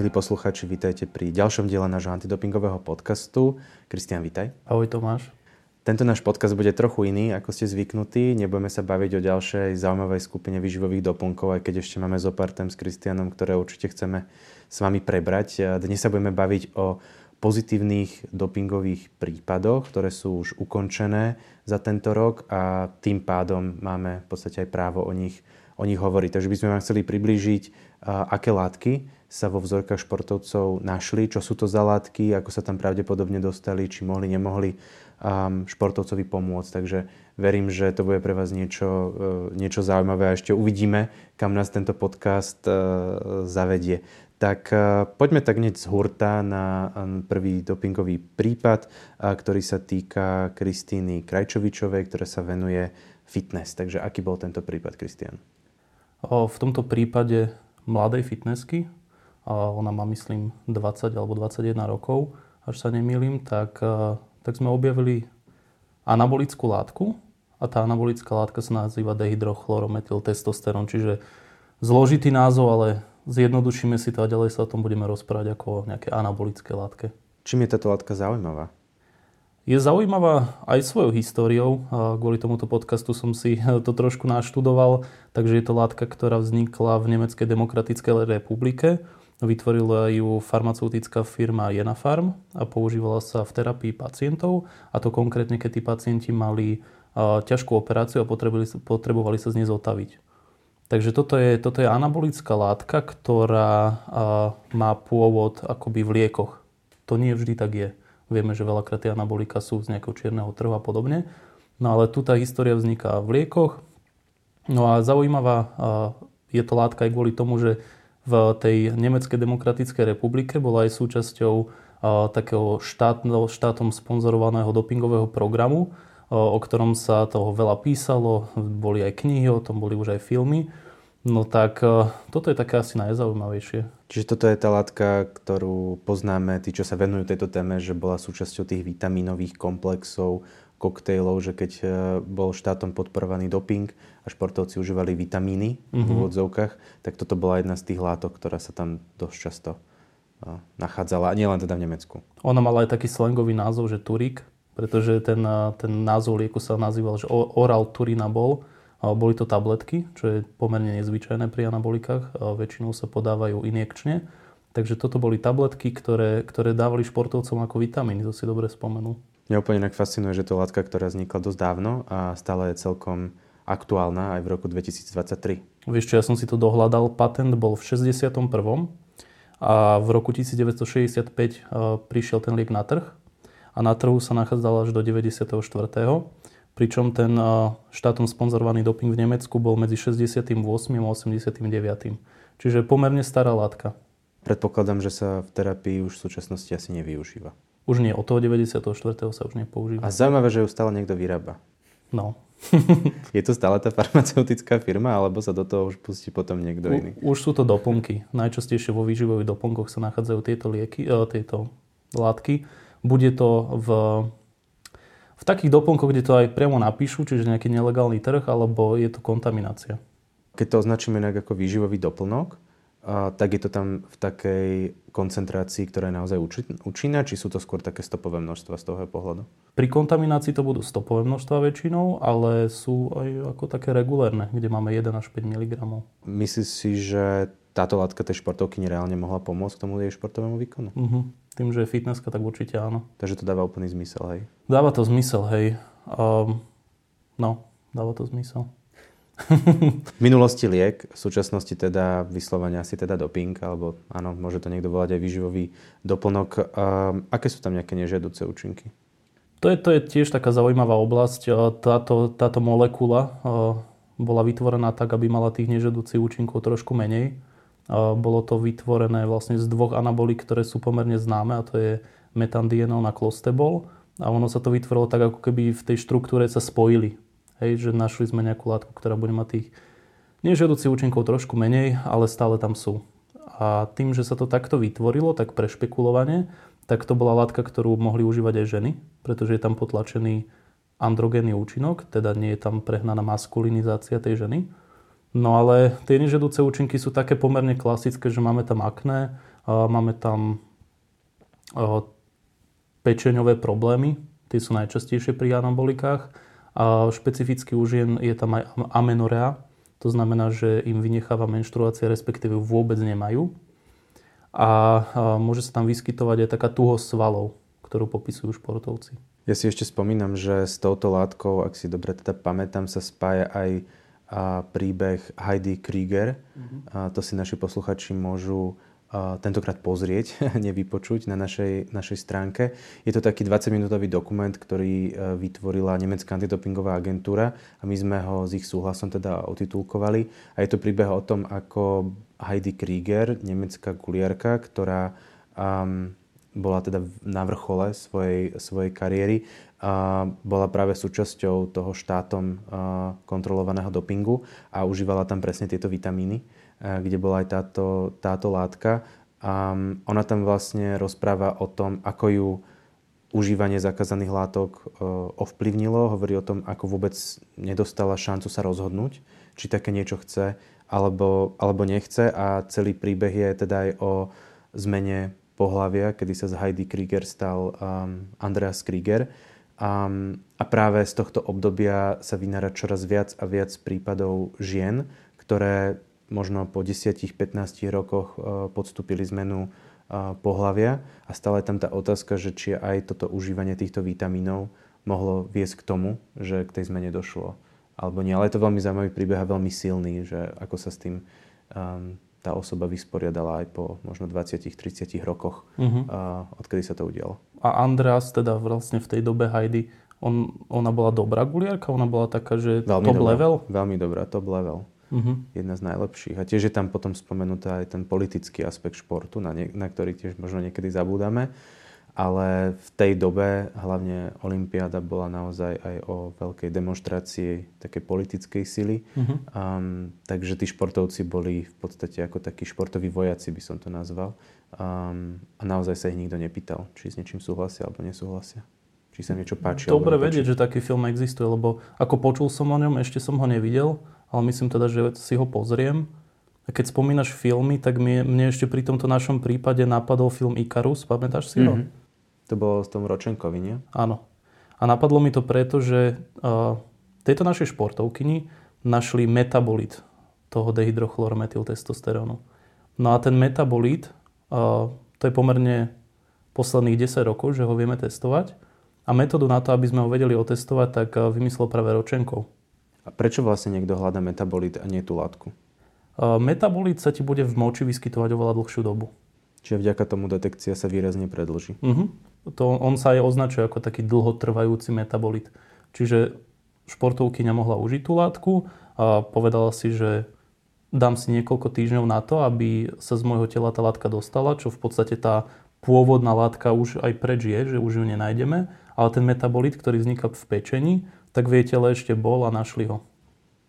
Milí posluchači, vítajte pri ďalšom diele nášho antidopingového podcastu. Kristian, vítaj. Ahoj Tomáš. Tento náš podcast bude trochu iný, ako ste zvyknutí. Nebudeme sa baviť o ďalšej zaujímavej skupine výživových doplnkov, aj keď ešte máme zo pár tém s Kristianom, ktoré určite chceme s vami prebrať. Dnes sa budeme baviť o pozitívnych dopingových prípadoch, ktoré sú už ukončené za tento rok a tým pádom máme v podstate aj právo o nich, o nich hovoriť. Takže by sme vám chceli priblížiť, aké látky sa vo vzorkách športovcov našli, čo sú to za látky, ako sa tam pravdepodobne dostali, či mohli, nemohli um, športovcovi pomôcť. Takže verím, že to bude pre vás niečo, uh, niečo zaujímavé a ešte uvidíme, kam nás tento podcast uh, zavedie. Tak uh, poďme tak hneď z hurta na um, prvý dopingový prípad, ktorý sa týka Kristýny Krajčovičovej, ktorá sa venuje fitness. Takže aký bol tento prípad, Kristian? V tomto prípade mladej fitnessky, ona má myslím 20 alebo 21 rokov, až sa nemýlim, tak, e, tak sme objavili anabolickú látku a tá anabolická látka sa nazýva dehydrochlorometyltestosterón, čiže zložitý názov, ale zjednodušíme si to a ďalej sa o tom budeme rozprávať ako o nejaké anabolické látke. Čím je táto látka zaujímavá? Je zaujímavá aj svojou históriou. Kvôli tomuto podcastu som si to trošku naštudoval. Takže je to látka, ktorá vznikla v Nemeckej demokratickej republike Vytvorila ju farmaceutická firma Jenafarm a používala sa v terapii pacientov a to konkrétne, keď tí pacienti mali ťažkú operáciu a potrebovali, sa z nej zotaviť. Takže toto je, toto je anabolická látka, ktorá má pôvod akoby v liekoch. To nie vždy tak je. Vieme, že veľakrát tie anabolika sú z nejakého čierneho trhu a podobne. No ale tu tá história vzniká v liekoch. No a zaujímavá je to látka aj kvôli tomu, že v tej Nemeckej demokratickej republike bola aj súčasťou takého štátno, štátom sponzorovaného dopingového programu, o ktorom sa toho veľa písalo, boli aj knihy, o tom boli už aj filmy. No tak toto je také asi najzaujímavejšie. Čiže toto je tá látka, ktorú poznáme, tí, čo sa venujú tejto téme, že bola súčasťou tých vitamínových komplexov, koktejlov, že keď e, bol štátom podporovaný doping športovci užívali vitamíny mm-hmm. v mhm. úvodzovkách, tak toto bola jedna z tých látok, ktorá sa tam dosť často e, nachádzala. A nielen teda v Nemecku. Ona mala aj taký slangový názov, že Turik, pretože ten, ten názov lieku sa nazýval, že oral turinabol. Boli to tabletky, čo je pomerne nezvyčajné pri anabolikách. Väčšinou sa podávajú injekčne. Takže toto boli tabletky, ktoré, ktoré dávali športovcom ako vitamíny, to si dobre spomenul. Mňa úplne inak fascinuje, že to látka, ktorá vznikla dosť dávno a stále je celkom aktuálna aj v roku 2023. Vieš čo, ja som si to dohľadal. Patent bol v 61. a v roku 1965 e, prišiel ten liek na trh a na trhu sa nachádzal až do 94. Pričom ten e, štátom sponzorovaný doping v Nemecku bol medzi 68. a 89. Čiže pomerne stará látka. Predpokladám, že sa v terapii už v súčasnosti asi nevyužíva. Už nie, od toho 94. sa už nepoužíva. A zaujímavé, že ju stále niekto vyrába. No. je to stále tá farmaceutická firma, alebo sa do toho už pustí potom niekto iný? Už sú to doplnky. Najčastejšie vo výživových doplnkoch sa nachádzajú tieto lieky, e, tieto látky. Bude to v, v takých doplnkoch, kde to aj priamo napíšu, čiže nejaký nelegálny trh, alebo je to kontaminácia. Keď to označíme nejak ako výživový doplnok, a tak je to tam v takej koncentrácii, ktorá je naozaj účinná, či sú to skôr také stopové množstva z toho pohľadu? Pri kontaminácii to budú stopové množstva väčšinou, ale sú aj ako také regulérne, kde máme 1 až 5 mg. Myslíš si, že táto látka tej športovky nereálne mohla pomôcť k tomu jej športovému výkonu? Uh-huh. Tým, že je fitnesska, tak určite áno. Takže to dáva úplný zmysel, hej? Dáva to zmysel, hej. Um, no, dáva to zmysel. V minulosti liek, v súčasnosti teda vyslovene asi teda doping, alebo áno, môže to niekto volať aj výživový doplnok. Um, aké sú tam nejaké nežiaduce účinky? To je, to je tiež taká zaujímavá oblasť. Táto, táto molekula bola vytvorená tak, aby mala tých nežiaducich účinkov trošku menej. Bolo to vytvorené vlastne z dvoch anabolík, ktoré sú pomerne známe, a to je metandienol a klostebol. A ono sa to vytvorilo tak, ako keby v tej štruktúre sa spojili Hej, že našli sme nejakú látku, ktorá bude mať tých nežiaducich účinkov trošku menej, ale stále tam sú. A tým, že sa to takto vytvorilo, tak pre špekulovanie, tak to bola látka, ktorú mohli užívať aj ženy, pretože je tam potlačený androgénny účinok, teda nie je tam prehnaná maskulinizácia tej ženy. No ale tie nežiaduce účinky sú také pomerne klasické, že máme tam akné, Máme tam pečeňové problémy, tie sú najčastejšie pri anabolikách. A špecificky u žien je tam aj amenorea, to znamená, že im vynecháva menštruácia, respektíve vôbec nemajú. A môže sa tam vyskytovať aj taká tuhosť svalov, ktorú popisujú športovci. Ja si ešte spomínam, že s touto látkou, ak si dobre teda pamätám, sa spája aj príbeh Heidi Krieger. Mm-hmm. A to si naši posluchači môžu tentokrát pozrieť, nevypočuť na našej, našej stránke. Je to taký 20-minútový dokument, ktorý e, vytvorila nemecká antidopingová agentúra a my sme ho s ich súhlasom teda otitulkovali. A je to príbeh o tom, ako Heidi Krieger, nemecká kuliarka, ktorá um, bola teda na vrchole svojej, svojej kariéry, a bola práve súčasťou toho štátom kontrolovaného dopingu a užívala tam presne tieto vitamíny, kde bola aj táto, táto látka. A ona tam vlastne rozpráva o tom, ako ju užívanie zakázaných látok e, ovplyvnilo. Hovorí o tom, ako vôbec nedostala šancu sa rozhodnúť, či také niečo chce alebo, alebo nechce. A celý príbeh je teda aj o zmene pohlavia, kedy sa z Heidi Krieger stal um, Andreas Krieger. Um, a práve z tohto obdobia sa vynára čoraz viac a viac prípadov žien, ktoré možno po 10-15 rokoch uh, podstúpili zmenu uh, pohlavia a stále tam tá otázka, že či aj toto užívanie týchto vitamínov mohlo viesť k tomu, že k tej zmene došlo alebo nie. Ale je to veľmi zaujímavý príbeh a veľmi silný, že ako sa s tým um, tá osoba vysporiadala aj po možno 20-30 rokoch, uh-huh. uh, odkedy sa to udialo. A Andreas teda vlastne v tej dobe Heidi, on, ona bola dobrá guliarka? Ona bola taká, že veľmi top dobrá, level? Veľmi dobrá, top level. Uh-huh. Jedna z najlepších. A tiež je tam potom spomenutá aj ten politický aspekt športu, na, ne, na ktorý tiež možno niekedy zabúdame ale v tej dobe hlavne Olympiáda bola naozaj aj o veľkej demonstrácii takej politickej sily. Uh-huh. Um, takže tí športovci boli v podstate ako takí športoví vojaci, by som to nazval. Um, a naozaj sa ich nikto nepýtal, či s niečím súhlasia alebo nesúhlasia. Či sa niečo páči. Dobre vedieť, že taký film existuje, lebo ako počul som o ňom, ešte som ho nevidel, ale myslím teda, že si ho pozriem. A keď spomínaš filmy, tak mne, mne ešte pri tomto našom prípade napadol film Ikarus, pamätáš si ho? Mm-hmm. To bolo s tom Ročenkovi, nie? Áno. A napadlo mi to preto, že uh, tejto našej športovkyni našli metabolit toho dehydrochlorometyltestosterónu. No a ten metabolit, uh, to je pomerne posledných 10 rokov, že ho vieme testovať. A metódu na to, aby sme ho vedeli otestovať, tak uh, vymyslel práve Ročenkov. A prečo vlastne niekto hľadá metabolit a nie tú látku? Metabolit sa ti bude v moči vyskytovať oveľa dlhšiu dobu. Čiže vďaka tomu detekcia sa výrazne predlží. Uh-huh to, on sa aj označuje ako taký dlhotrvajúci metabolit. Čiže športovkyňa mohla užiť tú látku a povedala si, že dám si niekoľko týždňov na to, aby sa z môjho tela tá látka dostala, čo v podstate tá pôvodná látka už aj preč je, že už ju nenájdeme, ale ten metabolit, ktorý vzniká v pečení, tak v jej tele ešte bol a našli ho.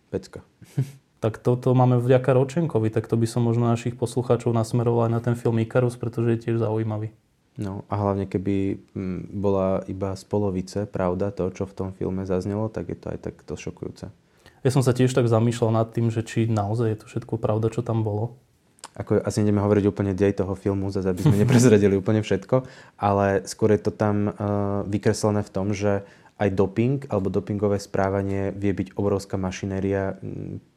Pecka. tak toto máme vďaka Ročenkovi, tak to by som možno našich poslucháčov nasmeroval aj na ten film Ikarus, pretože je tiež zaujímavý. No a hlavne keby mm, bola iba z polovice pravda to, čo v tom filme zaznelo, tak je to aj takto šokujúce. Ja som sa tiež tak zamýšľal nad tým, že či naozaj je to všetko pravda, čo tam bolo. Ako, asi ideme hovoriť úplne dej toho filmu, zase aby sme neprezradili úplne všetko, ale skôr je to tam uh, vykreslené v tom, že aj doping alebo dopingové správanie vie byť obrovská mašinéria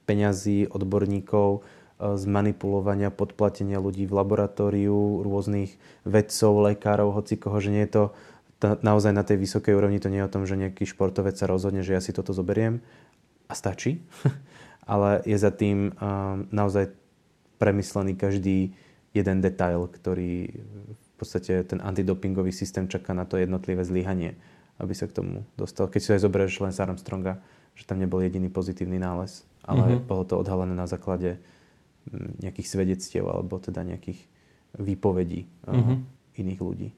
peňazí, odborníkov, E, zmanipulovania, podplatenia ľudí v laboratóriu, rôznych vedcov, lekárov, hoci koho, že nie je to naozaj na tej vysokej úrovni, to nie je o tom, že nejaký športovec sa rozhodne, že ja si toto zoberiem a stačí, ale je za tým um, naozaj premyslený každý jeden detail, ktorý v podstate ten antidopingový systém čaká na to jednotlivé zlyhanie, aby sa k tomu dostal. Keď si aj zoberieš len Armstronga, že tam nebol jediný pozitívny nález, ale mm-hmm. bolo to odhalené na základe nejakých svedectiev alebo teda nejakých výpovedí uh-huh. iných ľudí.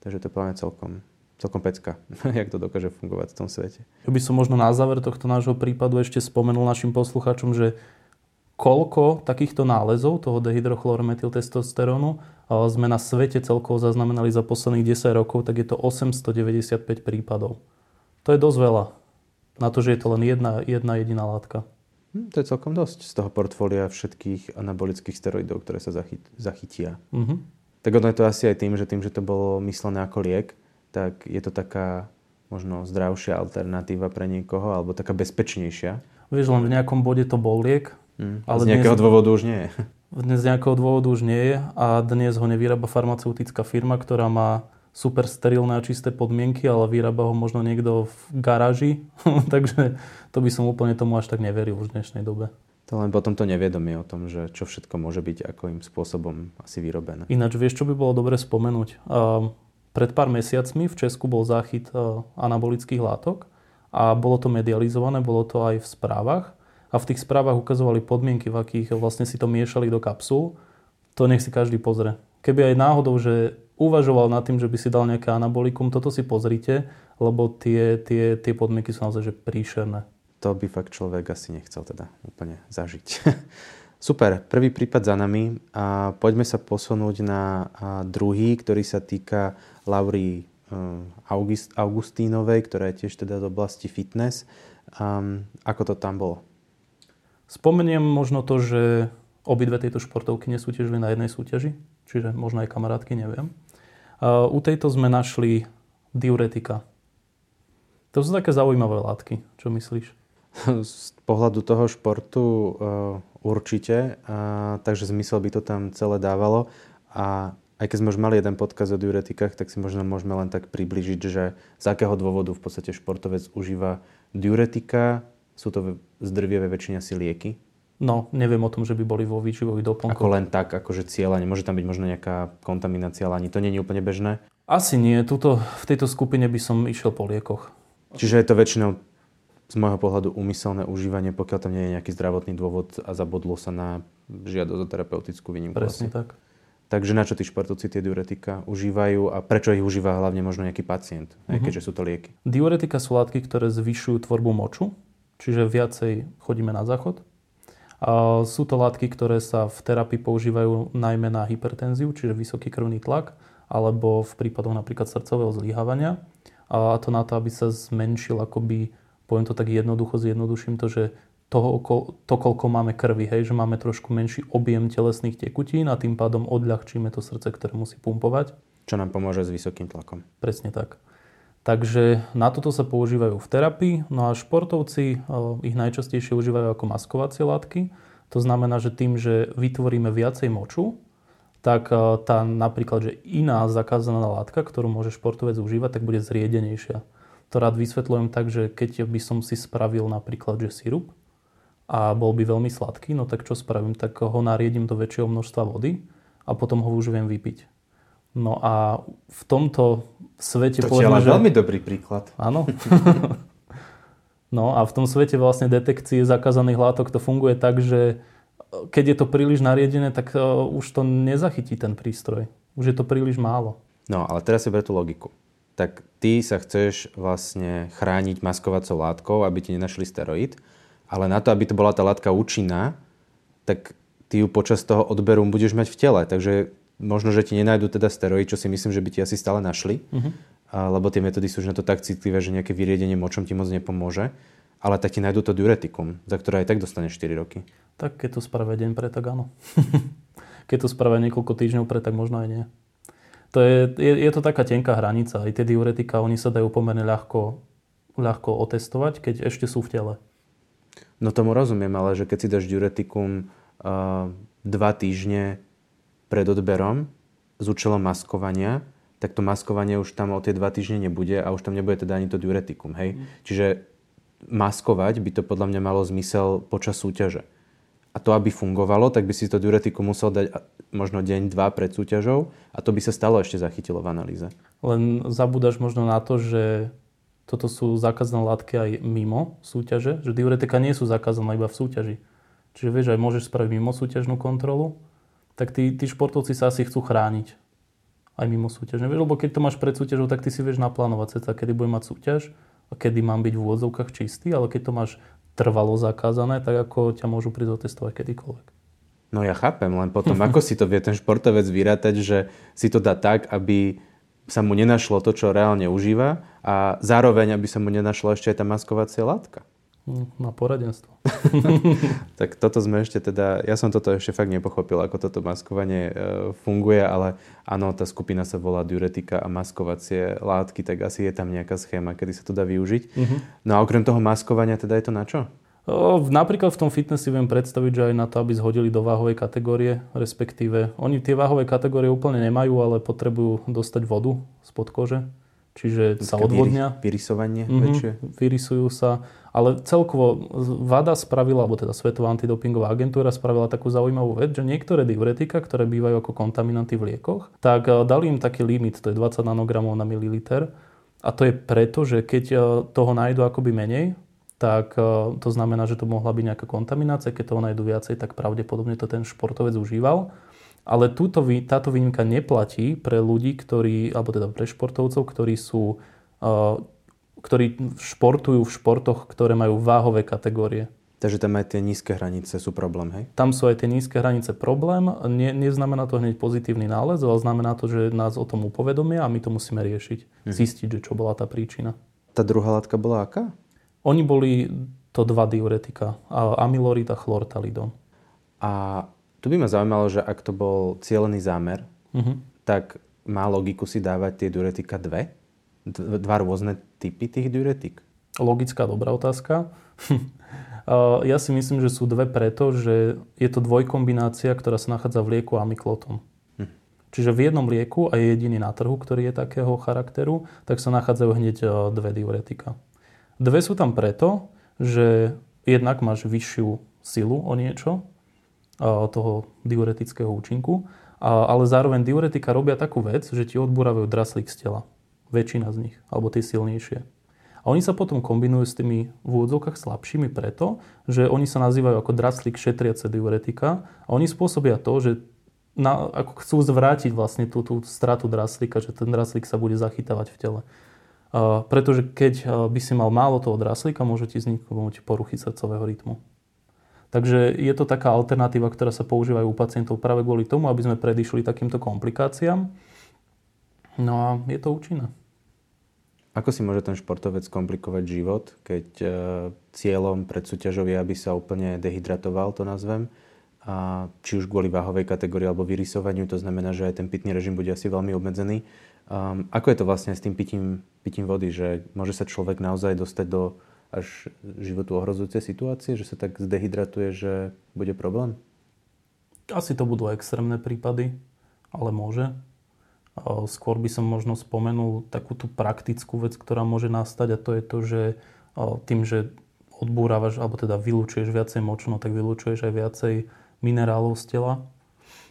Takže to je plne celkom, celkom pecka, jak to dokáže fungovať v tom svete. Ja by som možno na záver tohto nášho prípadu ešte spomenul našim poslucháčom, že koľko takýchto nálezov toho dehydrochlorometyltestosterónu sme na svete celkovo zaznamenali za posledných 10 rokov, tak je to 895 prípadov. To je dosť veľa. Na to, že je to len jedna, jedna jediná látka. Hm, to je celkom dosť z toho portfólia všetkých anabolických steroidov, ktoré sa zachyt, zachytia. Mm-hmm. tak ono je to asi aj tým, že tým, že to bolo myslené ako liek, tak je to taká možno zdravšia alternatíva pre niekoho, alebo taká bezpečnejšia. Vieš, len v nejakom bode to bol liek. Mm, ale z nejakého dnes, dôvodu už nie je. Dnes z nejakého dôvodu už nie je a dnes ho nevyrába farmaceutická firma, ktorá má super sterilné a čisté podmienky, ale vyrába ho možno niekto v garáži. Takže to by som úplne tomu až tak neveril už v dnešnej dobe. To len potom to nevedomie o tom, že čo všetko môže byť akým spôsobom asi vyrobené. Ináč, vieš, čo by bolo dobre spomenúť? Pred pár mesiacmi v Česku bol záchyt anabolických látok a bolo to medializované, bolo to aj v správach a v tých správach ukazovali podmienky, v akých vlastne si to miešali do kapsul. To nech si každý pozrie. Keby aj náhodou, že uvažoval nad tým, že by si dal nejaké anabolikum, toto si pozrite, lebo tie, tie, tie podmienky sú naozaj že príšerné to by fakt človek asi nechcel teda úplne zažiť. Super, prvý prípad za nami a poďme sa posunúť na druhý, ktorý sa týka Laury eh, August, Augustínovej, ktorá je tiež teda z oblasti fitness. Um, ako to tam bolo? Spomeniem možno to, že obidve tieto športovky nesúťažili na jednej súťaži, čiže možno aj kamarátky, neviem. U tejto sme našli diuretika. To sú také zaujímavé látky. Čo myslíš? Z pohľadu toho športu uh, určite, uh, takže zmysel by to tam celé dávalo. A aj keď sme už mali jeden podkaz o diuretikách, tak si možno môžeme len tak približiť, že z akého dôvodu v podstate športovec užíva diuretika. Sú to z drvivej väčšine asi lieky. No, neviem o tom, že by boli vo výživových doplnkoch. Ako len tak, akože cieľa, nemôže tam byť možno nejaká kontaminácia, ale ani to nie je úplne bežné? Asi nie. Tuto, v tejto skupine by som išiel po liekoch. Čiže je to väčšinou z môjho pohľadu úmyselné užívanie, pokiaľ tam nie je nejaký zdravotný dôvod a zabudlo sa na žiadosť o terapeutickú výnimku. Presne tak. Takže na čo tí športovci tie diuretika užívajú a prečo ich užíva hlavne možno nejaký pacient, uh-huh. keďže sú to lieky? Diuretika sú látky, ktoré zvyšujú tvorbu moču, čiže viacej chodíme na záchod. A sú to látky, ktoré sa v terapii používajú najmä na hypertenziu, čiže vysoký krvný tlak, alebo v prípadoch napríklad srdcového zlyhávania. A to na to, aby sa zmenšil akoby poviem to tak jednoducho, zjednoduším to, že toho, to, koľko máme krvi, hej, že máme trošku menší objem telesných tekutín a tým pádom odľahčíme to srdce, ktoré musí pumpovať. Čo nám pomôže s vysokým tlakom. Presne tak. Takže na toto sa používajú v terapii, no a športovci ich najčastejšie užívajú ako maskovacie látky. To znamená, že tým, že vytvoríme viacej moču, tak tá napríklad, že iná zakázaná látka, ktorú môže športovec užívať, tak bude zriedenejšia to rád vysvetľujem tak, že keď by som si spravil napríklad že sirup a bol by veľmi sladký, no tak čo spravím? Tak ho nariedím do väčšieho množstva vody a potom ho už viem vypiť. No a v tomto svete... To je ale že... veľmi dobrý príklad. Áno. no a v tom svete vlastne detekcie zakázaných látok to funguje tak, že keď je to príliš nariedené, tak e, už to nezachytí ten prístroj. Už je to príliš málo. No, ale teraz si ber tú logiku tak ty sa chceš vlastne chrániť maskovacou látkou, aby ti nenašli steroid, ale na to, aby to bola tá látka účinná, tak ty ju počas toho odberu budeš mať v tele. Takže možno, že ti nenajdu teda steroid, čo si myslím, že by ti asi stále našli, uh-huh. a, lebo tie metódy sú už na to tak citlivé, že nejaké vyriedenie močom ti moc nepomôže, ale tak ti nájdu to diuretikum, za ktoré aj tak dostaneš 4 roky. Tak keď to spravia deň pre, tak áno. keď to spravia niekoľko týždňov pre, tak možno aj nie to je, je, je to taká tenká hranica. Aj tie diuretika, oni sa dajú pomerne ľahko, ľahko otestovať, keď ešte sú v tele. No tomu rozumiem, ale že keď si dáš diuretikum uh, dva týždne pred odberom s účelom maskovania, tak to maskovanie už tam o tie dva týždne nebude a už tam nebude teda ani to diuretikum. Hej? Mm. Čiže maskovať by to podľa mňa malo zmysel počas súťaže. A to, aby fungovalo, tak by si to diuretikum musel dať možno deň, dva pred súťažou a to by sa stalo ešte zachytilo v analýze. Len zabúdaš možno na to, že toto sú zakázané látky aj mimo súťaže, že diuretika nie sú zakázané iba v súťaži. Čiže vieš, aj môžeš spraviť mimo súťažnú kontrolu, tak tí, tí športovci sa asi chcú chrániť aj mimo súťaž. Vieš, lebo keď to máš pred súťažou, tak ty si vieš naplánovať sa, kedy bude mať súťaž a kedy mám byť v úvodzovkách čistý, ale keď to máš trvalo zakázané, tak ako ťa môžu prísť otestovať kedykoľvek. No ja chápem, len potom ako si to vie ten športovec vyrátať, že si to dá tak, aby sa mu nenašlo to, čo reálne užíva a zároveň, aby sa mu nenašlo ešte aj tá maskovacia látka. Na poradenstvo. tak toto sme ešte teda, ja som toto ešte fakt nepochopil, ako toto maskovanie e, funguje, ale áno, tá skupina sa volá diuretika a maskovacie látky, tak asi je tam nejaká schéma, kedy sa to dá využiť. Uh-huh. No a okrem toho maskovania teda je to na čo? O, napríklad v tom fitnessi viem predstaviť, že aj na to, aby zhodili do váhovej kategórie, respektíve oni tie váhové kategórie úplne nemajú, ale potrebujú dostať vodu spod kože čiže sa odvodnia. Vyrysovanie mm-hmm, väčšie. Vyrysujú sa. Ale celkovo VADA spravila, alebo teda Svetová antidopingová agentúra spravila takú zaujímavú vec, že niektoré diuretika, ktoré bývajú ako kontaminanty v liekoch, tak eh, dali im taký limit, to je 20 nanogramov na mililiter. A to je preto, že keď eh, toho nájdu akoby menej, tak eh, to znamená, že to mohla byť nejaká kontaminácia. Keď toho nájdu viacej, tak pravdepodobne to ten športovec užíval. Ale túto, táto výnimka neplatí pre ľudí, ktorí, alebo teda pre športovcov, ktorí sú, uh, ktorí športujú v športoch, ktoré majú váhové kategórie. Takže tam aj tie nízke hranice sú problém, hej? Tam sú aj tie nízke hranice problém. Nie, neznamená to hneď pozitívny nález, ale znamená to, že nás o tom upovedomia a my to musíme riešiť. Mhm. Zistiť, že čo bola tá príčina. Tá druhá látka bola aká? Oni boli to dva diuretika. Amylorid a chlortalidon. A tu by ma zaujímalo, že ak to bol cieľený zámer, uh-huh. tak má logiku si dávať tie diuretika dve? Dva rôzne typy tých diuretik? Logická, dobrá otázka. ja si myslím, že sú dve preto, že je to dvojkombinácia, ktorá sa nachádza v lieku amiklotom. Hm. Čiže v jednom lieku, a je jediný na trhu, ktorý je takého charakteru, tak sa nachádzajú hneď e, dve diuretika. Dve sú tam preto, že jednak máš vyššiu silu o niečo, toho diuretického účinku, ale zároveň diuretika robia takú vec, že ti odburávajú draslík z tela. Väčšina z nich, alebo tie silnejšie. A oni sa potom kombinujú s tými v úvodzovkách slabšími preto, že oni sa nazývajú ako draslík šetriace diuretika a oni spôsobia to, že na, ako chcú zvrátiť vlastne tú, tú stratu draslíka, že ten draslík sa bude zachytávať v tele. Uh, pretože keď by si mal málo toho draslíka, môže ti vzniknúť poruchy srdcového rytmu. Takže je to taká alternatíva, ktorá sa používa aj u pacientov práve kvôli tomu, aby sme predišli takýmto komplikáciám. No a je to účinné. Ako si môže ten športovec komplikovať život, keď e, cieľom pred súťažou je, aby sa úplne dehydratoval, to nazvem, a či už kvôli váhovej kategórii alebo vyrysovaniu, to znamená, že aj ten pitný režim bude asi veľmi obmedzený. Um, ako je to vlastne s tým pitím, pitím vody, že môže sa človek naozaj dostať do až životu ohrozujúce situácie, že sa tak zdehydratuje, že bude problém? Asi to budú extrémne prípady, ale môže. Skôr by som možno spomenul takú tú praktickú vec, ktorá môže nastať a to je to, že tým, že odbúravaš, alebo teda vylúčuješ viacej močno, tak vylúčuješ aj viacej minerálov z tela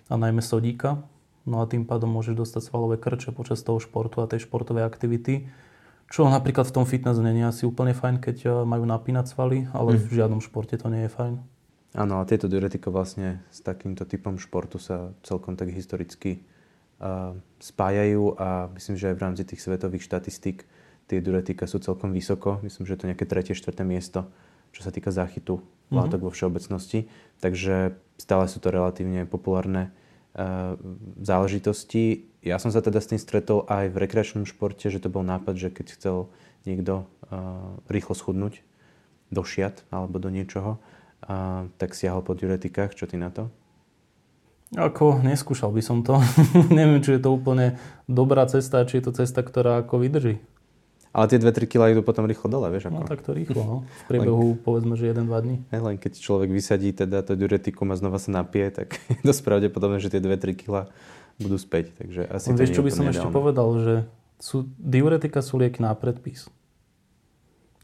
a najmä sodíka. No a tým pádom môžeš dostať svalové krče počas toho športu a tej športovej aktivity čo napríklad v tom fitness je asi úplne fajn, keď eh, majú napínať svaly, ale mm. v žiadnom športe to nie je fajn. Áno, a tieto diuretika vlastne s takýmto typom športu sa celkom tak historicky uh, spájajú a myslím, že aj v rámci tých svetových štatistík tie diuretika sú celkom vysoko. Myslím, že to je nejaké tretie, štvrté miesto, čo sa týka záchytu mm-hmm. látok vo všeobecnosti. Takže stále sú to relatívne populárne záležitosti ja som sa teda s tým stretol aj v rekreačnom športe, že to bol nápad, že keď chcel niekto uh, rýchlo schudnúť do šiat alebo do niečoho, uh, tak siahol po diuretikách. Čo ty na to? Ako, neskúšal by som to. Neviem, či je to úplne dobrá cesta, či je to cesta, ktorá ako vydrží. Ale tie 2-3 kg idú potom rýchlo dole, vieš ako? No tak to rýchlo, no. V priebehu len, povedzme, že 1-2 dní. Len keď človek vysadí teda to diuretikum a znova sa napije, tak je dosť pravdepodobné, že tie 2-3 kg budú späť. Takže asi to Vieš, čo by som ešte povedal, že sú, diuretika sú lieky na predpis.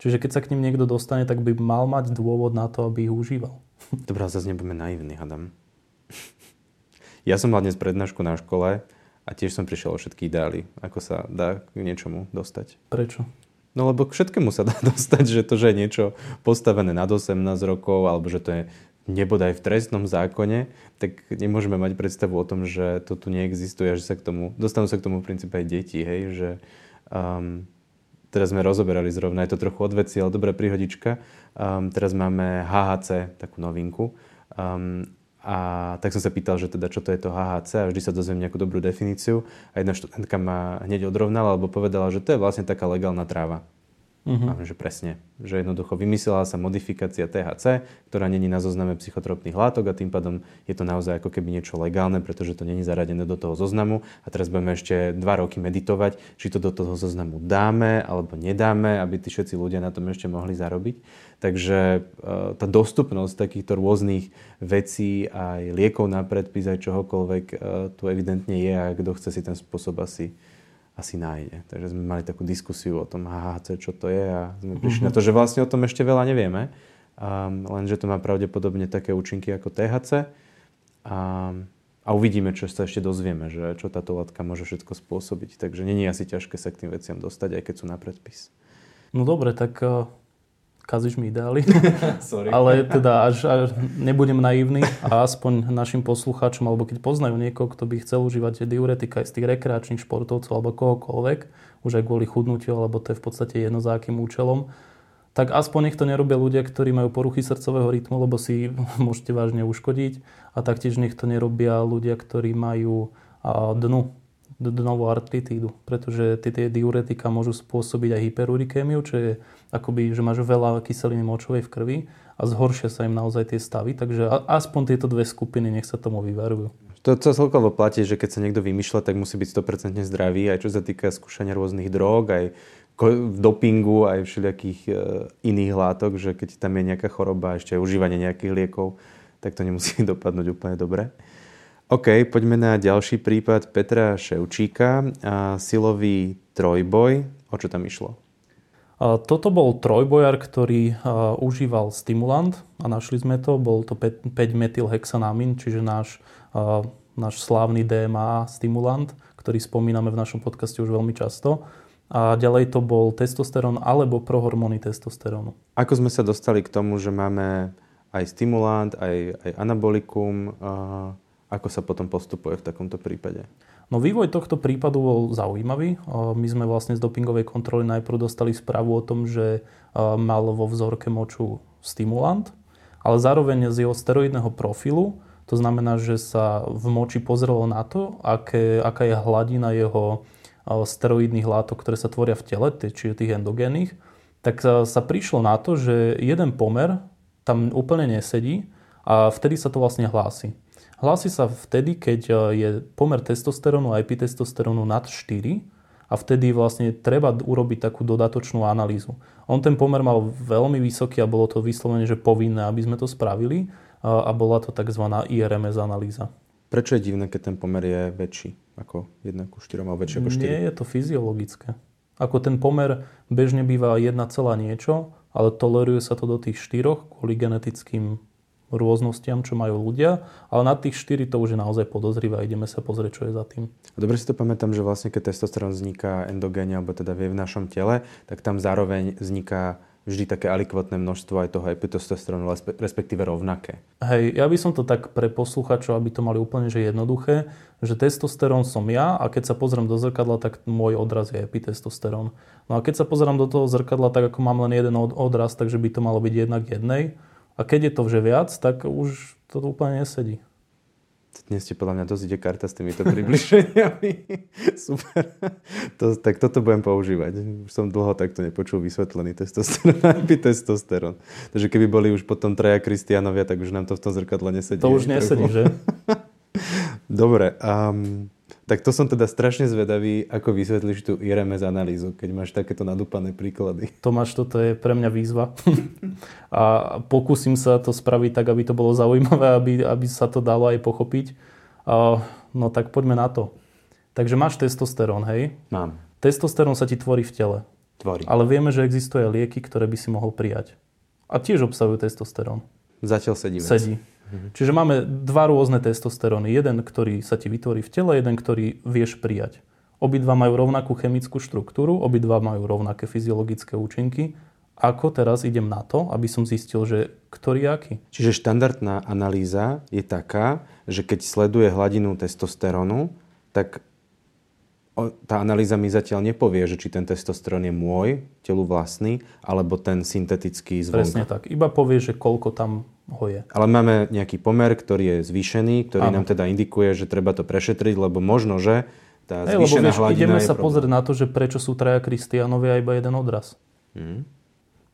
Čiže keď sa k ním niekto dostane, tak by mal mať dôvod na to, aby ich užíval. Dobre, zase nebudeme naivní, hadam. Ja som mal dnes prednášku na škole a tiež som prišiel o všetky ideály, ako sa dá k niečomu dostať. Prečo? No lebo k všetkému sa dá dostať, že to, že je niečo postavené nad 18 rokov, alebo že to je nebodaj v trestnom zákone, tak nemôžeme mať predstavu o tom, že to tu neexistuje a že sa k tomu, dostanú sa k tomu v princípe aj deti, hej, že um, teraz sme rozoberali zrovna, je to trochu odveci, ale dobrá príhodička. Um, teraz máme HHC, takú novinku. Um, a tak som sa pýtal, že teda čo to je to HHC a vždy sa dozviem nejakú dobrú definíciu. A jedna študentka ma hneď odrovnala, alebo povedala, že to je vlastne taká legálna tráva. Uh-huh. A že presne, že jednoducho vymyslela sa modifikácia THC, ktorá není na zozname psychotropných látok a tým pádom je to naozaj ako keby niečo legálne, pretože to není zaradené do toho zoznamu a teraz budeme ešte dva roky meditovať, či to do toho zoznamu dáme alebo nedáme, aby tí všetci ľudia na tom ešte mohli zarobiť. Takže e, tá dostupnosť takýchto rôznych vecí, aj liekov na predpis, aj čohokoľvek e, tu evidentne je a kto chce si ten spôsob asi asi nájde. Takže sme mali takú diskusiu o tom HHC, čo to je a sme prišli mm-hmm. na to, že vlastne o tom ešte veľa nevieme, um, lenže to má pravdepodobne také účinky ako THC a, a uvidíme, čo sa ešte dozvieme, že čo táto látka môže všetko spôsobiť. Takže není asi ťažké sa k tým veciam dostať, aj keď sú na predpis. No dobre, tak kazíš mi ideály. Ale teda až, až nebudem naivný a aspoň našim poslucháčom, alebo keď poznajú niekoho, kto by chcel užívať diuretika aj z tých rekreačných športovcov alebo kohokoľvek, už aj kvôli chudnutiu, alebo to je v podstate jedno za akým účelom, tak aspoň nech to nerobia ľudia, ktorí majú poruchy srdcového rytmu, lebo si môžete vážne uškodiť. A taktiež nech to nerobia ľudia, ktorí majú dnu dnovú artritídu, pretože tie diuretika môžu spôsobiť aj hyperurikémiu, čo je akoby, že máš veľa kyseliny močovej v krvi a zhoršia sa im naozaj tie stavy, takže aspoň tieto dve skupiny nech sa tomu vyvarujú. To, to celkovo platí, že keď sa niekto vymýšľa, tak musí byť 100% zdravý, aj čo sa týka skúšania rôznych drog, aj dopingu, aj všelijakých e, iných látok, že keď tam je nejaká choroba, ešte aj užívanie nejakých liekov, tak to nemusí dopadnúť úplne dobre. OK, poďme na ďalší prípad Petra Ševčíka, a silový trojboj. O čo tam išlo? Toto bol trojbojar, ktorý užíval stimulant a našli sme to. Bol to 5-metylhexanamin, čiže náš, náš slávny DMA stimulant, ktorý spomíname v našom podcaste už veľmi často. A ďalej to bol testosterón alebo prohormóny testosterónu. Ako sme sa dostali k tomu, že máme aj stimulant, aj, aj anabolikum, ako sa potom postupuje v takomto prípade? No vývoj tohto prípadu bol zaujímavý. My sme vlastne z dopingovej kontroly najprv dostali správu o tom, že mal vo vzorke moču stimulant, ale zároveň z jeho steroidného profilu, to znamená, že sa v moči pozrelo na to, aké, aká je hladina jeho steroidných látok, ktoré sa tvoria v tele, čiže tých endogénnych, tak sa prišlo na to, že jeden pomer tam úplne nesedí a vtedy sa to vlastne hlási. Hlási sa vtedy, keď e, je pomer testosterónu a epitestosterónu nad 4 a vtedy vlastne treba urobiť takú dodatočnú analýzu. On ten pomer mal veľmi vysoký a bolo to vyslovene, že povinné, aby sme to spravili a bola to tzv. IRMS analýza. Prečo je divné, keď ten pomer je väčší ako 1 ku 4 alebo väčší ako 4? Nie je to fyziologické. Ako ten pomer bežne býva 1, niečo, ale toleruje sa to do tých 4 kvôli genetickým rôznostiam, čo majú ľudia, ale na tých 4 to už je naozaj podozrivé a ideme sa pozrieť, čo je za tým. Dobre si to pamätám, že vlastne keď testosterón vzniká endogéne, alebo teda v našom tele, tak tam zároveň vzniká vždy také alikvotné množstvo aj toho epitestosterónu, respektíve rovnaké. Hej, ja by som to tak pre posluchačov, aby to mali úplne že jednoduché, že testosterón som ja a keď sa pozriem do zrkadla, tak môj odraz je epitestosterón. No a keď sa pozriem do toho zrkadla, tak ako mám len jeden odraz, takže by to malo byť jednak jednej, a keď je to že viac, tak už to úplne nesedí. Dnes ti podľa mňa dosť ide karta s týmito približeniami. Super. To, tak toto budem používať. Už som dlho takto nepočul vysvetlený testosterón a testosterón. Takže keby boli už potom traja Kristianovia, tak už nám to v tom zrkadle nesedí. To už nesedí, že? Dobre. Um, tak to som teda strašne zvedavý, ako vysvetlíš tú IRMS analýzu, keď máš takéto nadúpané príklady. Tomáš, toto je pre mňa výzva. a pokúsim sa to spraviť tak, aby to bolo zaujímavé, aby, aby sa to dalo aj pochopiť. A, no tak poďme na to. Takže máš testosterón, hej? Mám. Testosterón sa ti tvorí v tele. Tvorí. Ale vieme, že existuje lieky, ktoré by si mohol prijať. A tiež obsahujú testosterón. Zatiaľ sedí. Vec. Sedí. Mhm. Čiže máme dva rôzne testosteróny. Jeden, ktorý sa ti vytvorí v tele, jeden, ktorý vieš prijať. Obidva majú rovnakú chemickú štruktúru, obidva majú rovnaké fyziologické účinky. Ako teraz idem na to, aby som zistil, že ktorý aký? Čiže štandardná analýza je taká, že keď sleduje hladinu testosterónu, tak tá analýza mi zatiaľ nepovie, že či ten testosterón je môj, telu vlastný, alebo ten syntetický zvonka. Presne tak. Iba povie, že koľko tam ho je. Ale máme nejaký pomer, ktorý je zvýšený, ktorý ano. nám teda indikuje, že treba to prešetriť, lebo možno, že tá zvýšená hey, lebo vieš, ideme sa pozrieť na to, že prečo sú traja Kristianovia iba jeden odraz. Mm.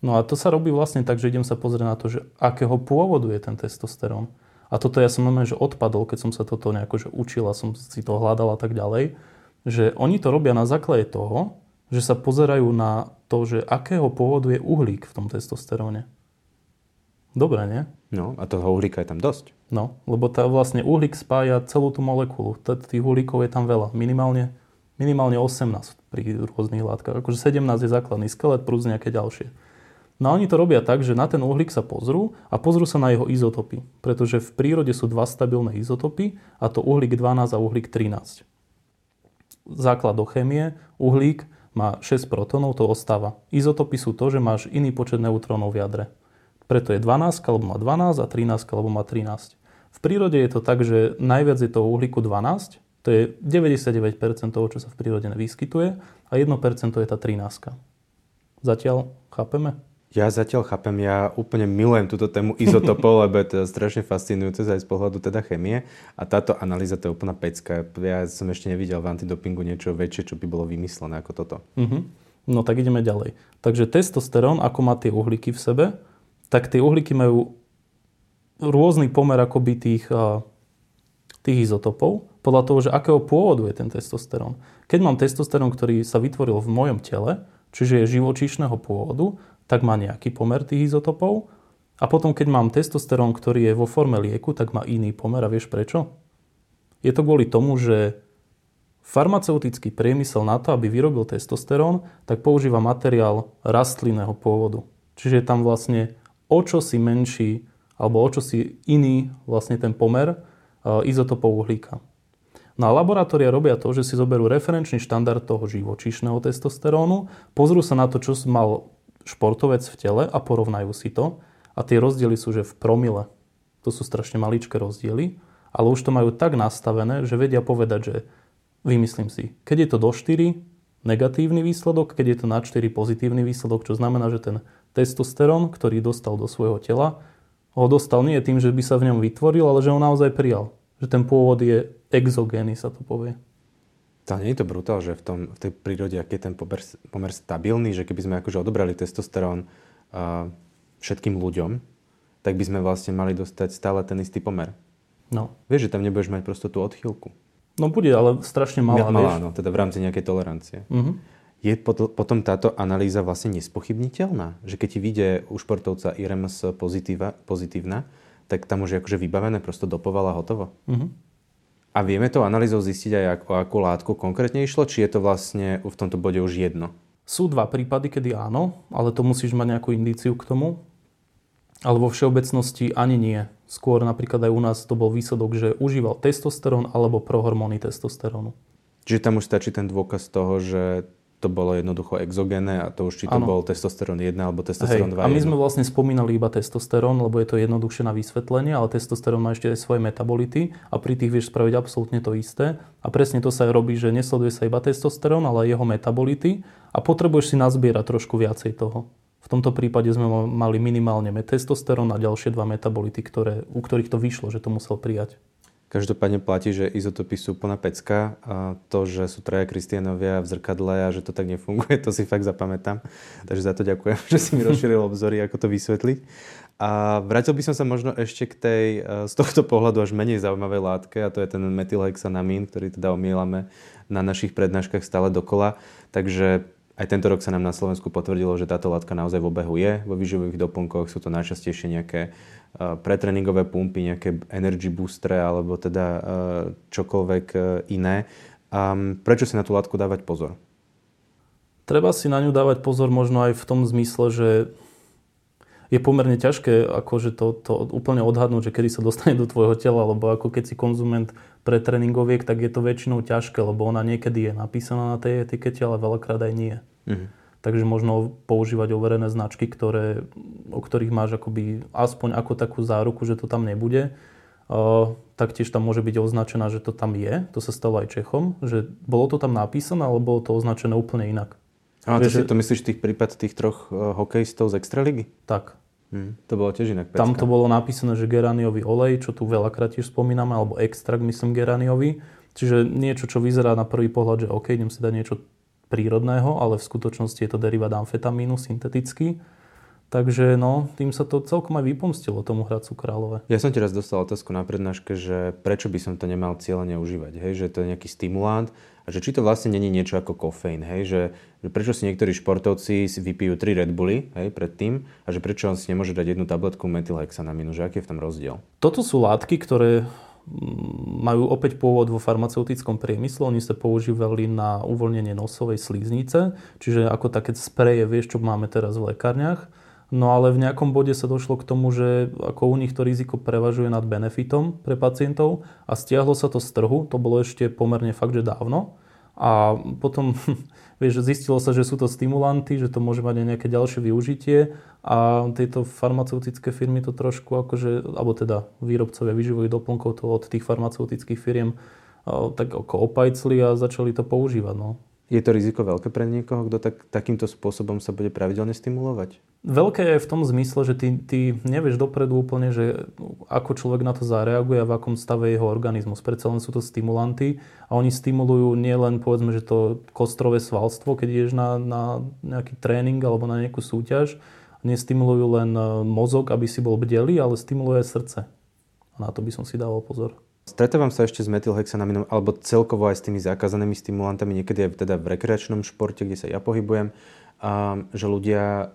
No a to sa robí vlastne tak, že idem sa pozrieť na to, že akého pôvodu je ten testosterón. A toto ja som normálne, že odpadol, keď som sa toto nejako že učil a som si to hľadal a tak ďalej, že oni to robia na základe toho, že sa pozerajú na to, že akého pôvodu je uhlík v tom testosteróne. Dobre, nie? No a toho uhlíka je tam dosť. No, lebo tá vlastne uhlík spája celú tú molekulu. Tých uhlíkov je tam veľa. Minimálne, minimálne 18 pri rôznych látkach. Akože 17 je základný skelet plus nejaké ďalšie. No a oni to robia tak, že na ten uhlík sa pozrú a pozrú sa na jeho izotopy. Pretože v prírode sú dva stabilné izotopy a to uhlík 12 a uhlík 13. Základ do chémie, uhlík má 6 protónov, to ostáva. Izotopy sú to, že máš iný počet neutrónov v jadre. Preto je 12, alebo má 12 a 13, alebo má 13. V prírode je to tak, že najviac je toho uhlíku 12, to je 99% toho, čo sa v prírode nevyskytuje a 1% je tá 13. Zatiaľ chápeme? Ja zatiaľ chápem, ja úplne milujem túto tému izotopov, lebo je to strašne fascinujúce aj z pohľadu teda chemie. A táto analýza to je úplná pecka. Ja som ešte nevidel v antidopingu niečo väčšie, čo by bolo vymyslené ako toto. Uh-huh. No tak ideme ďalej. Takže testosterón, ako má tie uhlíky v sebe, tak tie uhlíky majú rôzny pomer akoby tých, tých izotopov podľa toho, že akého pôvodu je ten testosterón. Keď mám testosterón, ktorý sa vytvoril v mojom tele, čiže je živočíšneho pôvodu, tak má nejaký pomer tých izotopov. A potom, keď mám testosterón, ktorý je vo forme lieku, tak má iný pomer. A vieš prečo? Je to kvôli tomu, že farmaceutický priemysel na to, aby vyrobil testosterón, tak používa materiál rastlinného pôvodu. Čiže je tam vlastne o čo si menší alebo o čo si iný vlastne ten pomer e, izotopov uhlíka. No a laboratória robia to, že si zoberú referenčný štandard toho živočíšneho testosterónu, pozrú sa na to, čo mal športovec v tele a porovnajú si to. A tie rozdiely sú, že v promile. To sú strašne maličké rozdiely, ale už to majú tak nastavené, že vedia povedať, že vymyslím si, keď je to do 4, negatívny výsledok, keď je to na 4 pozitívny výsledok, čo znamená, že ten testosterón, ktorý dostal do svojho tela, ho dostal nie tým, že by sa v ňom vytvoril, ale že ho naozaj prijal. Že ten pôvod je exogénny, sa to povie. To nie je to brutál, že v, tom, v tej prírode, aký je ten pomer, pomer stabilný, že keby sme akože odobrali testosterón uh, všetkým ľuďom, tak by sme vlastne mali dostať stále ten istý pomer. No. Vieš, že tam nebudeš mať prosto tú odchýlku. No bude, ale strašne malá, Malá, vieš? no, teda v rámci nejakej tolerancie. Uh-huh. Je potom táto analýza vlastne nespochybniteľná? Že keď ti vyjde u športovca IRMS pozitíva, pozitívna, tak tam už je akože vybavené, prosto dopovala hotovo? Uh-huh. A vieme to analýzou zistiť aj o akú látku konkrétne išlo, či je to vlastne v tomto bode už jedno? Sú dva prípady, kedy áno, ale to musíš mať nejakú indíciu k tomu. Ale vo všeobecnosti ani nie. Skôr napríklad aj u nás to bol výsledok, že užíval testosterón alebo prohormóny testosterónu. Čiže tam už stačí ten dôkaz toho, že to bolo jednoducho exogénne a to už či to ano. bol testosterón 1 alebo testosterón 2. A my sme vlastne spomínali iba testosterón, lebo je to jednoduchšie na vysvetlenie, ale testosterón má ešte aj svoje metabolity a pri tých vieš spraviť absolútne to isté. A presne to sa aj robí, že nesleduje sa iba testosterón, ale aj jeho metabolity a potrebuješ si nazbierať trošku viacej toho. V tomto prípade sme mali minimálne testosterón a ďalšie dva metabolity, ktoré, u ktorých to vyšlo, že to musel prijať. Každopádne platí, že izotopy sú plná pecka a to, že sú traja Kristianovia v zrkadle a že to tak nefunguje, to si fakt zapamätám. Takže za to ďakujem, že si mi rozšíril obzory, ako to vysvetliť. A vrátil by som sa možno ešte k tej z tohto pohľadu až menej zaujímavej látke a to je ten metylhexanamín, ktorý teda omielame na našich prednáškach stále dokola. Takže aj tento rok sa nám na Slovensku potvrdilo, že táto látka naozaj v obehu je. Vo výživových doplnkoch sú to najčastejšie nejaké pretreningové pumpy, nejaké energy boostre alebo teda čokoľvek iné. Prečo si na tú látku dávať pozor? Treba si na ňu dávať pozor možno aj v tom zmysle, že je pomerne ťažké akože to, to úplne odhadnúť, že kedy sa dostane do tvojho tela, lebo ako keď si konzument pre tréningoviek, tak je to väčšinou ťažké, lebo ona niekedy je napísaná na tej etikete, ale veľakrát aj nie. Mm-hmm. Takže možno používať overené značky, ktoré, o ktorých máš akoby aspoň ako takú záruku, že to tam nebude. Uh, taktiež tam môže byť označená, že to tam je. To sa stalo aj Čechom, že bolo to tam napísané, ale bolo to označené úplne inak. A to, si, to myslíš tých prípad tých troch uh, hokejistov z Extraligy? Tak. Hmm, to bolo tiež inak pecka. Tam to bolo napísané, že geraniový olej, čo tu veľakrát tiež spomíname, alebo extrakt, myslím, geraniový. Čiže niečo, čo vyzerá na prvý pohľad, že OK, idem si dať niečo prírodného, ale v skutočnosti je to derivát amfetamínu syntetický. Takže no, tým sa to celkom aj vypomstilo tomu Hradcu Králové. Ja som ti raz dostal otázku na prednáške, že prečo by som to nemal cieľene užívať, hej? že to je nejaký stimulant a že či to vlastne není niečo ako kofeín, hej? Že, že prečo si niektorí športovci si vypijú 3 Red Bully hej, predtým a že prečo on si nemôže dať jednu tabletku metylhexanamínu, že aký je v tom rozdiel? Toto sú látky, ktoré majú opäť pôvod vo farmaceutickom priemysle. Oni sa používali na uvoľnenie nosovej slíznice, čiže ako také spreje, vieš, čo máme teraz v lekárniach No ale v nejakom bode sa došlo k tomu, že ako u nich to riziko prevažuje nad benefitom pre pacientov a stiahlo sa to z trhu, to bolo ešte pomerne fakt, že dávno. A potom, vieš, zistilo sa, že sú to stimulanty, že to môže mať aj nejaké ďalšie využitie a tieto farmaceutické firmy to trošku akože, alebo teda výrobcovia výživových doplnkov to od tých farmaceutických firiem tak ako opajcli a začali to používať. No. Je to riziko veľké pre niekoho, kto tak, takýmto spôsobom sa bude pravidelne stimulovať? Veľké je v tom zmysle, že ty, ty nevieš dopredu úplne, že ako človek na to zareaguje a v akom stave jeho organizmus. Predsa len sú to stimulanty a oni stimulujú nielen povedzme, že to kostrové svalstvo, keď ideš na, na nejaký tréning alebo na nejakú súťaž, nestimulujú len e, mozog, aby si bol bdelý, ale stimuluje srdce. A na to by som si dával pozor. Stretávam sa ešte s metylhexanaminom alebo celkovo aj s tými zakázanými stimulantami, niekedy aj teda v rekreačnom športe, kde sa ja pohybujem, že ľudia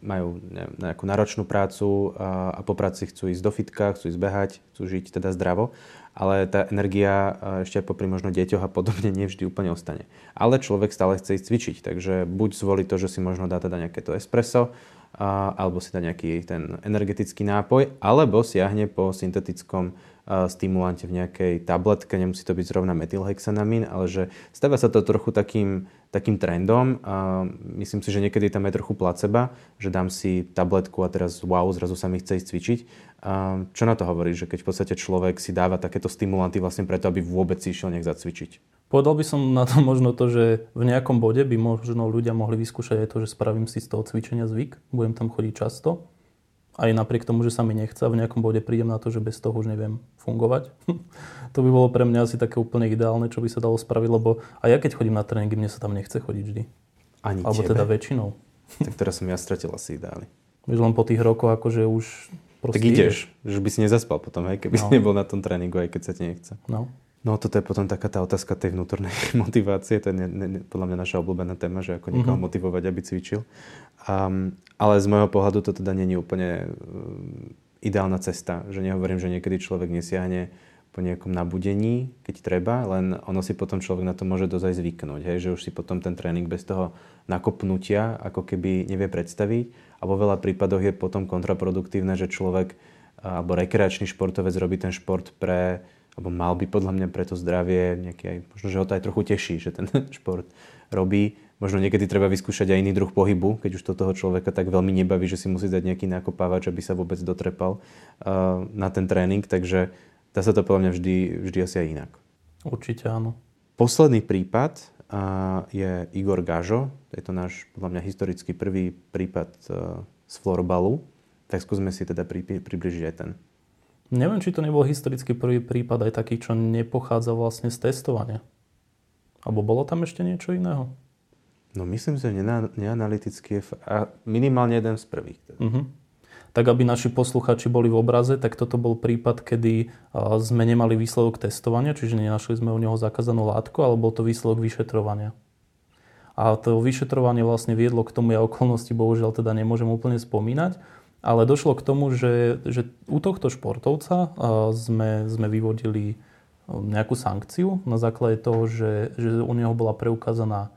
majú nejakú náročnú prácu a, po práci chcú ísť do fitka, chcú ísť behať, chcú žiť teda zdravo, ale tá energia ešte popri možno deťoch a podobne nevždy úplne ostane. Ale človek stále chce ísť cvičiť, takže buď zvolí to, že si možno dá teda nejaké to espresso, alebo si dá nejaký ten energetický nápoj, alebo siahne po syntetickom stimulante v nejakej tabletke, nemusí to byť zrovna metylhexanamín, ale že stáva sa to trochu takým, takým trendom. A myslím si, že niekedy tam je trochu placeba, že dám si tabletku a teraz wow, zrazu sa mi chce ísť cvičiť. A čo na to hovorí, že keď v podstate človek si dáva takéto stimulanty vlastne preto, aby vôbec si išiel nejak zacvičiť? Povedal by som na to možno to, že v nejakom bode by možno ľudia mohli vyskúšať aj to, že spravím si z toho cvičenia zvyk, budem tam chodiť často aj napriek tomu, že sa mi nechce v nejakom bode prídem na to, že bez toho už neviem fungovať. to by bolo pre mňa asi také úplne ideálne, čo by sa dalo spraviť, lebo aj ja keď chodím na tréningy, mne sa tam nechce chodiť vždy. Ani Alebo tebe? teda väčšinou. tak teraz som ja stratil asi ideály. Vieš, len po tých rokoch akože už proste Tak ideš, ideš, že by si nezaspal potom, hej, keby no. si nebol na tom tréningu, aj keď sa ti nechce. No. No toto je potom taká tá otázka tej vnútornej motivácie, to je ne, ne, podľa mňa naša obľúbená téma, že ako niekoho mm-hmm. motivovať, aby cvičil. Um, ale z môjho pohľadu to teda není úplne um, ideálna cesta, že nehovorím, že niekedy človek nesiahne po nejakom nabudení, keď treba, len ono si potom človek na to môže dozaj zvyknúť, hej, že už si potom ten tréning bez toho nakopnutia ako keby nevie predstaviť a vo veľa prípadoch je potom kontraproduktívne, že človek alebo rekreačný športovec robí ten šport pre alebo mal by podľa mňa pre to zdravie nejaký aj, možno, že ho to aj trochu teší, že ten šport robí. Možno niekedy treba vyskúšať aj iný druh pohybu, keď už to toho človeka tak veľmi nebaví, že si musí dať nejaký nakopávač, aby sa vôbec dotrepal uh, na ten tréning, takže dá sa to podľa mňa vždy, vždy asi aj inak. Určite áno. Posledný prípad je Igor Gažo, je to náš podľa mňa historicky prvý prípad uh, z florbalu, tak skúsme si teda pri, približiť aj ten. Neviem, či to nebol historicky prvý prípad aj taký, čo nepochádza vlastne z testovania. Alebo bolo tam ešte niečo iného? No myslím, že neanalytický je a minimálne jeden z prvých. Uh-huh. Tak aby naši posluchači boli v obraze, tak toto bol prípad, kedy sme nemali výsledok testovania, čiže nenašli sme u neho zakázanú látku, ale bol to výsledok vyšetrovania. A to vyšetrovanie vlastne viedlo k tomu, ja okolnosti bohužiaľ teda nemôžem úplne spomínať, ale došlo k tomu, že, že u tohto športovca sme, sme vyvodili nejakú sankciu na základe toho, že, že u neho bola preukázaná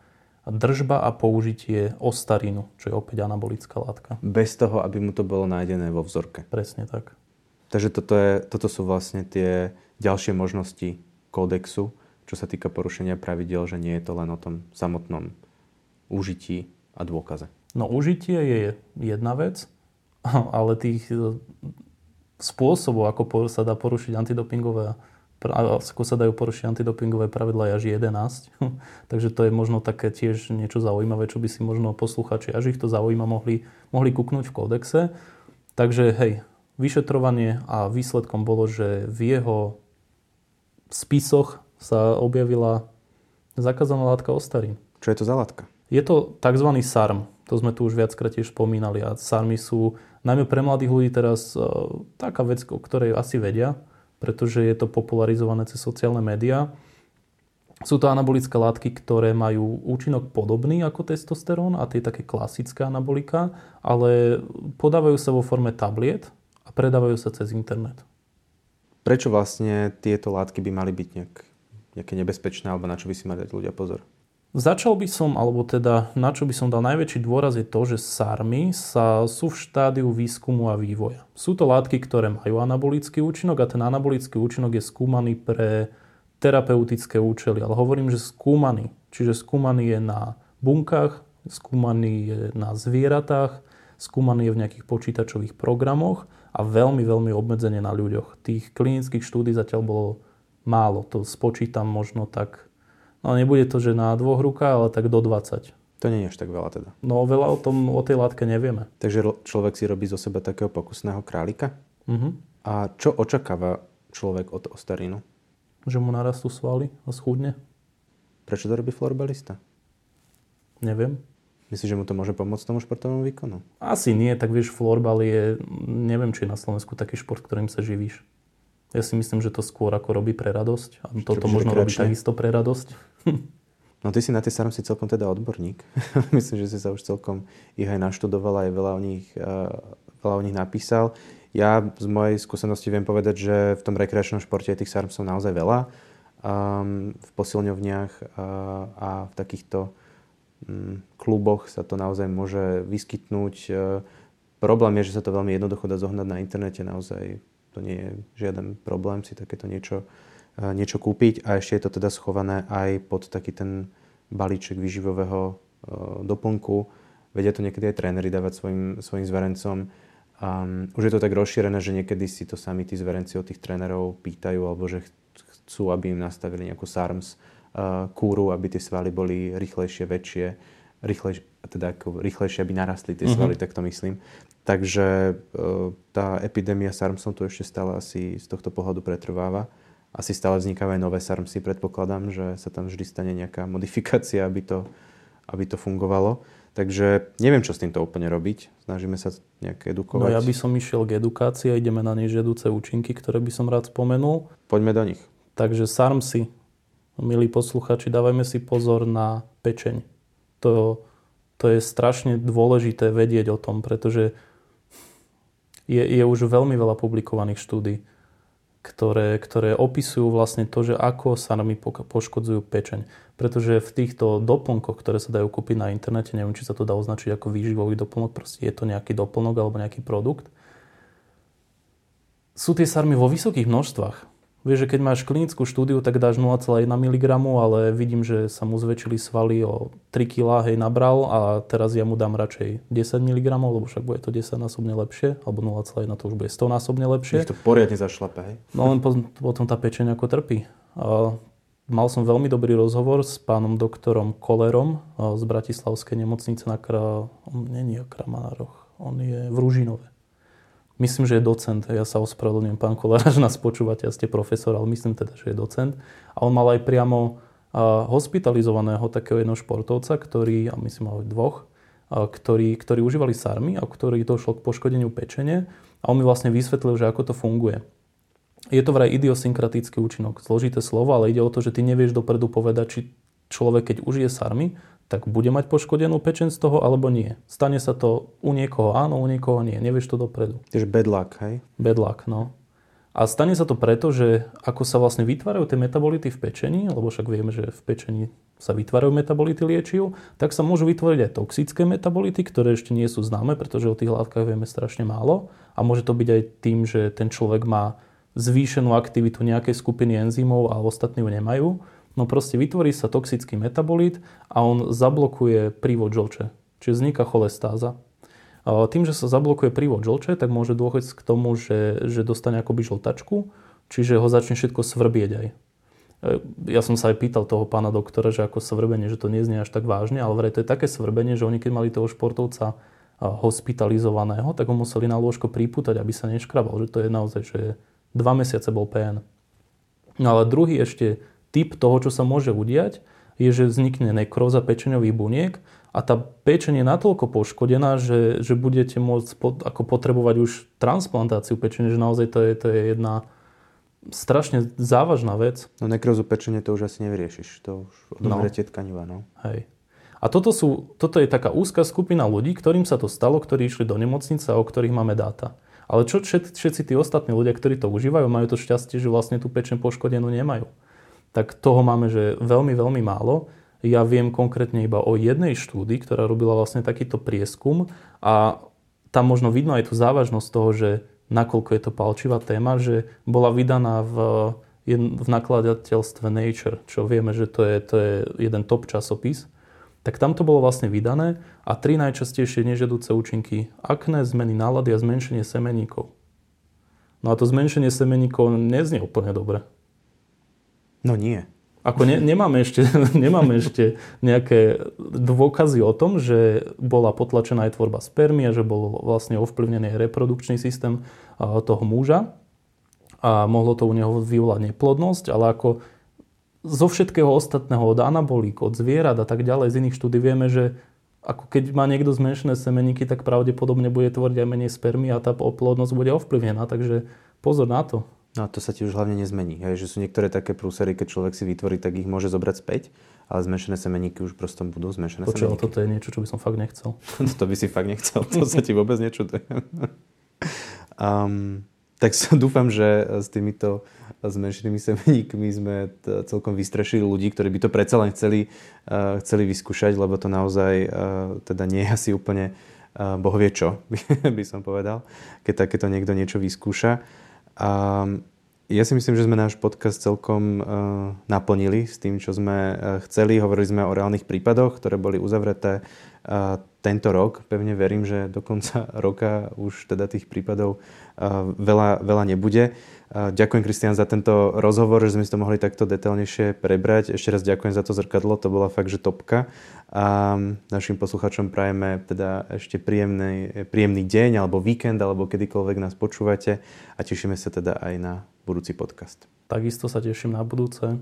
držba a použitie ostarinu, čo je opäť anabolická látka. Bez toho, aby mu to bolo nájdené vo vzorke. Presne tak. Takže toto, je, toto sú vlastne tie ďalšie možnosti kódexu, čo sa týka porušenia pravidel, že nie je to len o tom samotnom užití a dôkaze. No užitie je jedna vec, ale tých e, spôsobov, ako sa dá porušiť antidopingové ako sa dajú porušiť antidopingové pravidla až 11. Takže to je možno také tiež niečo zaujímavé, čo by si možno posluchači, až ich to zaujíma, mohli, mohli kúknúť v kódexe. Takže hej, vyšetrovanie a výsledkom bolo, že v jeho spisoch sa objavila zakázaná látka ostarín. Čo je to za látka? Je to tzv. SARM. To sme tu už viackrát tiež spomínali. A SARMy sú najmä pre mladých ľudí teraz uh, taká vec, o ktorej asi vedia, pretože je to popularizované cez sociálne médiá. Sú to anabolické látky, ktoré majú účinok podobný ako testosterón a tie také klasické anabolika, ale podávajú sa vo forme tabliet a predávajú sa cez internet. Prečo vlastne tieto látky by mali byť nejak, nejaké nebezpečné alebo na čo by si mali dať ľudia pozor? Začal by som, alebo teda na čo by som dal najväčší dôraz je to, že SARMy sa, sú v štádiu výskumu a vývoja. Sú to látky, ktoré majú anabolický účinok a ten anabolický účinok je skúmaný pre terapeutické účely. Ale hovorím, že skúmaný. Čiže skúmaný je na bunkách, skúmaný je na zvieratách, skúmaný je v nejakých počítačových programoch a veľmi, veľmi obmedzenie na ľuďoch. Tých klinických štúdí zatiaľ bolo málo. To spočítam možno tak No nebude to, že na dvoch rukách, ale tak do 20. To nie je až tak veľa teda. No veľa o tom, o tej látke nevieme. Takže človek si robí zo seba takého pokusného králika? Uh-huh. A čo očakáva človek od ostarínu? Že mu narastú svaly a schudne. Prečo to robí florbalista? Neviem. Myslíš, že mu to môže pomôcť tomu športovému výkonu? Asi nie, tak vieš, florbal je, neviem, či je na Slovensku taký šport, ktorým sa živíš. Ja si myslím, že to skôr ako robí pre radosť. A toto možno robí takisto pre radosť. No ty si na tie starom si celkom teda odborník. myslím, že si sa už celkom ich aj naštudoval aj veľa o nich, uh, veľa o nich napísal. Ja z mojej skúsenosti viem povedať, že v tom rekreačnom športe je tých sarmsov naozaj veľa. Um, v posilňovniach uh, a v takýchto um, kluboch sa to naozaj môže vyskytnúť. Uh, problém je, že sa to veľmi jednoducho dá zohnať na internete. Naozaj to nie je žiaden problém si takéto niečo, e, niečo kúpiť a ešte je to teda schované aj pod taký ten balíček výživového e, doplnku. Vedia to niekedy aj tréneri dávať svojim, svojim zverencom. Um, už je to tak rozšírené, že niekedy si to sami tí zverenci od tých trénerov pýtajú, alebo že chcú, aby im nastavili nejakú SARMS uh, kúru, aby tie svaly boli rýchlejšie, väčšie, rýchlejšie, teda ako rýchlejšie, aby narastli tie svaly, mm-hmm. tak to myslím. Takže e, tá epidémia SARMSom tu ešte stále asi z tohto pohľadu pretrváva. Asi stále vznikajú aj nové SARMSy, predpokladám, že sa tam vždy stane nejaká modifikácia, aby to, aby to fungovalo. Takže neviem, čo s týmto úplne robiť. Snažíme sa nejak edukovať. No ja by som išiel k edukácii a ideme na nežiaduce účinky, ktoré by som rád spomenul. Poďme do nich. Takže SARMSy, milí posluchači, dávajme si pozor na pečeň. To, to je strašne dôležité vedieť o tom, pretože je, je už veľmi veľa publikovaných štúdí, ktoré, ktoré opisujú vlastne to, že ako sa nami poškodzujú pečeň. Pretože v týchto doplnkoch, ktoré sa dajú kúpiť na internete, neviem, či sa to dá označiť ako výživový doplnok, proste je to nejaký doplnok alebo nejaký produkt, sú tie sarmy vo vysokých množstvách. Vieš, že keď máš klinickú štúdiu, tak dáš 0,1 mg, ale vidím, že sa mu zväčšili svaly o 3 kg, hej, nabral a teraz ja mu dám radšej 10 mg, lebo však bude to 10 násobne lepšie, alebo 0,1 to už bude 100 násobne lepšie. Nech to poriadne zašlape, hej? No len potom tá pečeň ako trpí. A mal som veľmi dobrý rozhovor s pánom doktorom Kolerom z Bratislavskej nemocnice na Kra... On nie je Kramanároch, on je v Ružinove. Myslím, že je docent. Ja sa ospravedlňujem, pán Kolár, že nás počúvate, ja ste profesor, ale myslím teda, že je docent. A on mal aj priamo hospitalizovaného takého jednoho športovca, ktorý, a myslím aj dvoch, ktorí, ktorí užívali sarmy a ktorý došlo k poškodeniu pečene. A on mi vlastne vysvetlil, že ako to funguje. Je to vraj idiosynkratický účinok. Zložité slovo, ale ide o to, že ty nevieš dopredu povedať, či človek, keď užije sarmy, tak bude mať poškodenú pečen z toho alebo nie. Stane sa to u niekoho áno, u niekoho nie. Nevieš to dopredu. Tiež bad luck, hej? Bad luck, no. A stane sa to preto, že ako sa vlastne vytvárajú tie metabolity v pečení, lebo však vieme, že v pečení sa vytvárajú metabolity liečiv, tak sa môžu vytvoriť aj toxické metabolity, ktoré ešte nie sú známe, pretože o tých látkach vieme strašne málo. A môže to byť aj tým, že ten človek má zvýšenú aktivitu nejakej skupiny enzymov a ostatní ju nemajú. No proste vytvorí sa toxický metabolit a on zablokuje prívod žlče. Čiže vzniká cholestáza. Tým, že sa zablokuje prívod žlče, tak môže dôjsť k tomu, že, že dostane akoby žltačku, čiže ho začne všetko svrbieť aj. E, ja som sa aj pýtal toho pána doktora, že ako svrbenie, že to neznie až tak vážne, ale vraj to je také svrbenie, že oni keď mali toho športovca hospitalizovaného, tak ho museli na lôžko pripútať, aby sa neškrabal. Že to je naozaj, že dva mesiace bol PN. No ale druhý ešte typ toho, čo sa môže udiať, je, že vznikne nekróza pečeňových buniek a tá pečeň je natoľko poškodená, že, že budete môcť pot, ako potrebovať už transplantáciu pečene, že naozaj to je, to je jedna strašne závažná vec. No nekrózu pečene to už asi nevyriešiš, to už odumrete no. tkaniva, no. Hej. A toto, sú, toto je taká úzka skupina ľudí, ktorým sa to stalo, ktorí išli do nemocnice a o ktorých máme dáta. Ale čo všetci tí ostatní ľudia, ktorí to užívajú, majú to šťastie, že vlastne tú pečen poškodenú nemajú. Tak toho máme, že veľmi, veľmi málo. Ja viem konkrétne iba o jednej štúdii, ktorá robila vlastne takýto prieskum a tam možno vidno aj tú závažnosť toho, že nakoľko je to palčivá téma, že bola vydaná v, v nakladateľstve Nature, čo vieme, že to je, to je jeden top časopis tak tam to bolo vlastne vydané a tri najčastejšie nežiaduce účinky akné, zmeny nálady a zmenšenie semeníkov. No a to zmenšenie semeníkov neznie úplne dobre. No nie. Ako ne, nemáme, ešte, nemáme ešte nejaké dôkazy o tom, že bola potlačená aj tvorba spermie, že bol vlastne ovplyvnený reprodukčný systém toho muža a mohlo to u neho vyvolať neplodnosť, ale ako zo všetkého ostatného, od anabolík, od zvierat a tak ďalej, z iných štúdí vieme, že ako keď má niekto zmenšené semeníky, tak pravdepodobne bude tvoriť aj menej spermy a tá oplodnosť bude ovplyvnená, takže pozor na to. No a to sa ti už hlavne nezmení. Hej, že sú niektoré také prúsery, keď človek si vytvorí, tak ich môže zobrať späť, ale zmenšené semeníky už prosto budú zmenšené Počuva, semeníky. toto je niečo, čo by som fakt nechcel. to by si fakt nechcel, to sa ti vôbec nečudujem. um, tak dúfam, že s týmito zmenšenými semeníkmi sme t- celkom vystrešili ľudí, ktorí by to predsa len chceli, uh, chceli vyskúšať, lebo to naozaj uh, teda nie je asi úplne uh, bohvie čo, by, by som povedal, keď takéto niekto niečo vyskúša. Um, ja si myslím, že sme náš podcast celkom uh, naplnili s tým, čo sme uh, chceli. Hovorili sme o reálnych prípadoch, ktoré boli uzavreté uh, tento rok. Pevne verím, že do konca roka už teda tých prípadov veľa, veľa nebude. Ďakujem, Kristian, za tento rozhovor, že sme si to mohli takto detailnejšie prebrať. Ešte raz ďakujem za to zrkadlo, to bola fakt, že topka. A našim posluchačom prajeme teda ešte príjemný, príjemný deň, alebo víkend, alebo kedykoľvek nás počúvate a tešíme sa teda aj na budúci podcast. Takisto sa teším na budúce.